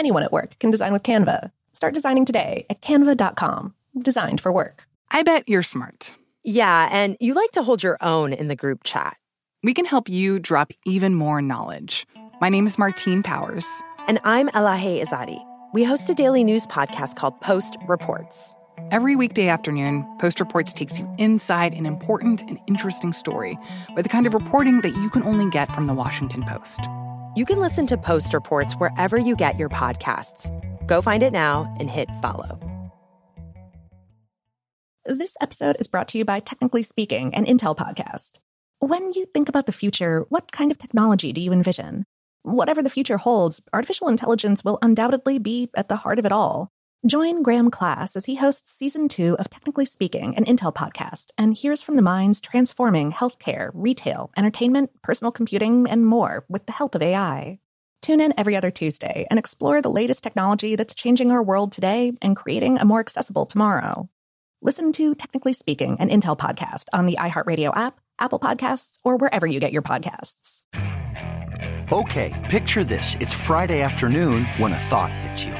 Anyone at work can design with Canva. Start designing today at canva.com. Designed for work. I bet you're smart. Yeah, and you like to hold your own in the group chat. We can help you drop even more knowledge. My name is Martine Powers. And I'm Elahe Izadi. We host a daily news podcast called Post Reports. Every weekday afternoon, Post Reports takes you inside an important and interesting story with the kind of reporting that you can only get from the Washington Post. You can listen to Post Reports wherever you get your podcasts. Go find it now and hit follow. This episode is brought to you by Technically Speaking, an Intel podcast. When you think about the future, what kind of technology do you envision? Whatever the future holds, artificial intelligence will undoubtedly be at the heart of it all. Join Graham Class as he hosts season two of Technically Speaking, an Intel podcast, and hears from the minds transforming healthcare, retail, entertainment, personal computing, and more with the help of AI. Tune in every other Tuesday and explore the latest technology that's changing our world today and creating a more accessible tomorrow. Listen to Technically Speaking, an Intel podcast on the iHeartRadio app, Apple Podcasts, or wherever you get your podcasts. Okay, picture this. It's Friday afternoon when a thought hits you.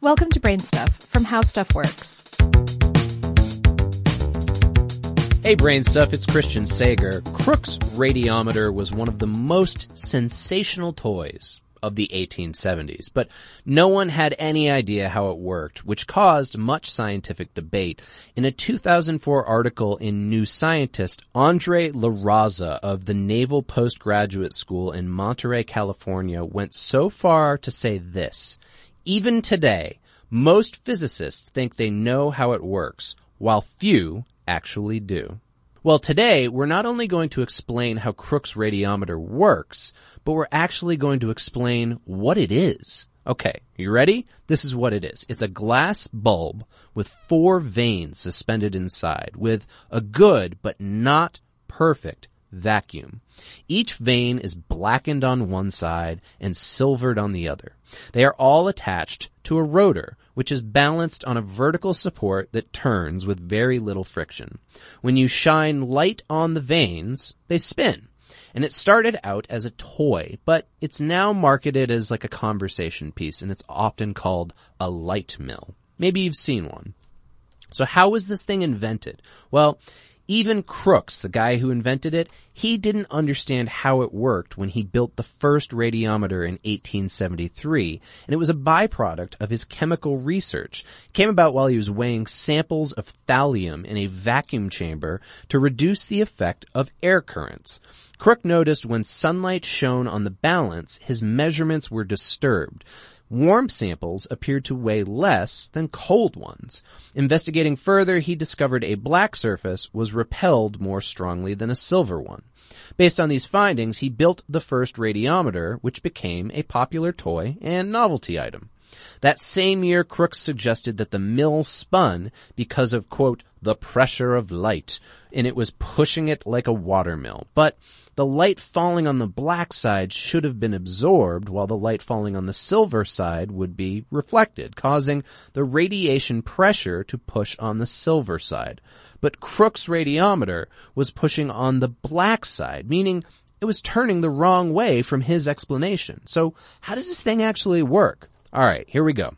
Welcome to Brain Stuff from How Stuff Works. Hey, Brain Stuff, it's Christian Sager. Crookes radiometer was one of the most sensational toys of the 1870s, but no one had any idea how it worked, which caused much scientific debate. In a 2004 article in New Scientist, Andre Larraza of the Naval Postgraduate School in Monterey, California went so far to say this. Even today, most physicists think they know how it works, while few actually do. Well, today we're not only going to explain how Crookes radiometer works, but we're actually going to explain what it is. Okay, you ready? This is what it is. It's a glass bulb with four vanes suspended inside with a good but not perfect vacuum. Each vane is blackened on one side and silvered on the other. They are all attached to a rotor, which is balanced on a vertical support that turns with very little friction. When you shine light on the vanes, they spin. And it started out as a toy, but it's now marketed as like a conversation piece and it's often called a light mill. Maybe you've seen one. So how was this thing invented? Well, even Crookes, the guy who invented it, he didn't understand how it worked when he built the first radiometer in 1873, and it was a byproduct of his chemical research. It came about while he was weighing samples of thallium in a vacuum chamber to reduce the effect of air currents. Crook noticed when sunlight shone on the balance, his measurements were disturbed. Warm samples appeared to weigh less than cold ones. Investigating further, he discovered a black surface was repelled more strongly than a silver one. Based on these findings, he built the first radiometer, which became a popular toy and novelty item. That same year, Crookes suggested that the mill spun because of, quote, the pressure of light, and it was pushing it like a watermill. But the light falling on the black side should have been absorbed, while the light falling on the silver side would be reflected, causing the radiation pressure to push on the silver side. But Crookes' radiometer was pushing on the black side, meaning it was turning the wrong way from his explanation. So how does this thing actually work? Alright, here we go.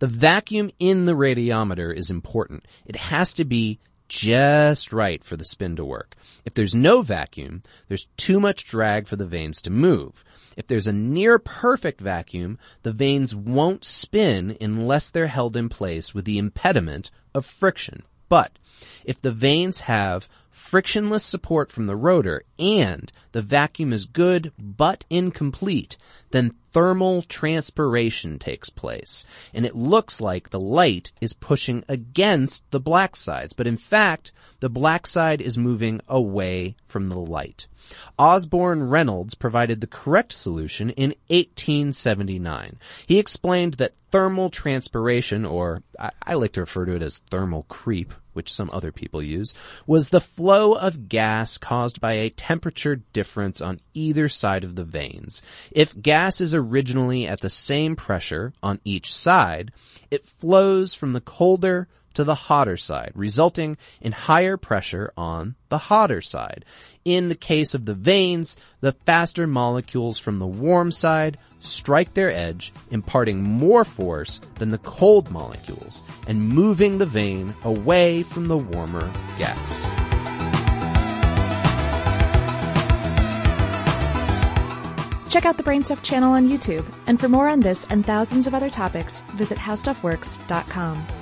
The vacuum in the radiometer is important. It has to be just right for the spin to work. If there's no vacuum, there's too much drag for the vanes to move. If there's a near perfect vacuum, the vanes won't spin unless they're held in place with the impediment of friction. But if the vanes have frictionless support from the rotor and the vacuum is good but incomplete, then thermal transpiration takes place. And it looks like the light is pushing against the black sides, but in fact, the black side is moving away from the light. Osborne Reynolds provided the correct solution in 1879. He explained that thermal transpiration, or I, I like to refer to it as thermal creep, which some other people use, was the flow of gas caused by a temperature difference on either side of the vanes. If gas is originally at the same pressure on each side, it flows from the colder to the hotter side, resulting in higher pressure on the hotter side. In the case of the vanes, the faster molecules from the warm side strike their edge, imparting more force than the cold molecules and moving the vane away from the warmer gas. Check out the Brainstuff channel on YouTube, and for more on this and thousands of other topics, visit howstuffworks.com.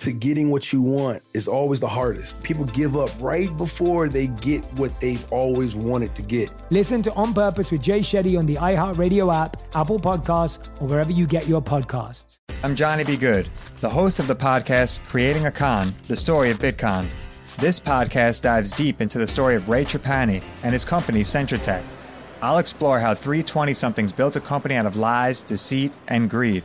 to getting what you want is always the hardest. People give up right before they get what they've always wanted to get. Listen to On Purpose with Jay Shetty on the iHeartRadio app, Apple Podcasts, or wherever you get your podcasts. I'm Johnny B. Good, the host of the podcast Creating a Con, the story of Bitcon. This podcast dives deep into the story of Ray Trapani and his company Centratech. I'll explore how 320 somethings built a company out of lies, deceit, and greed.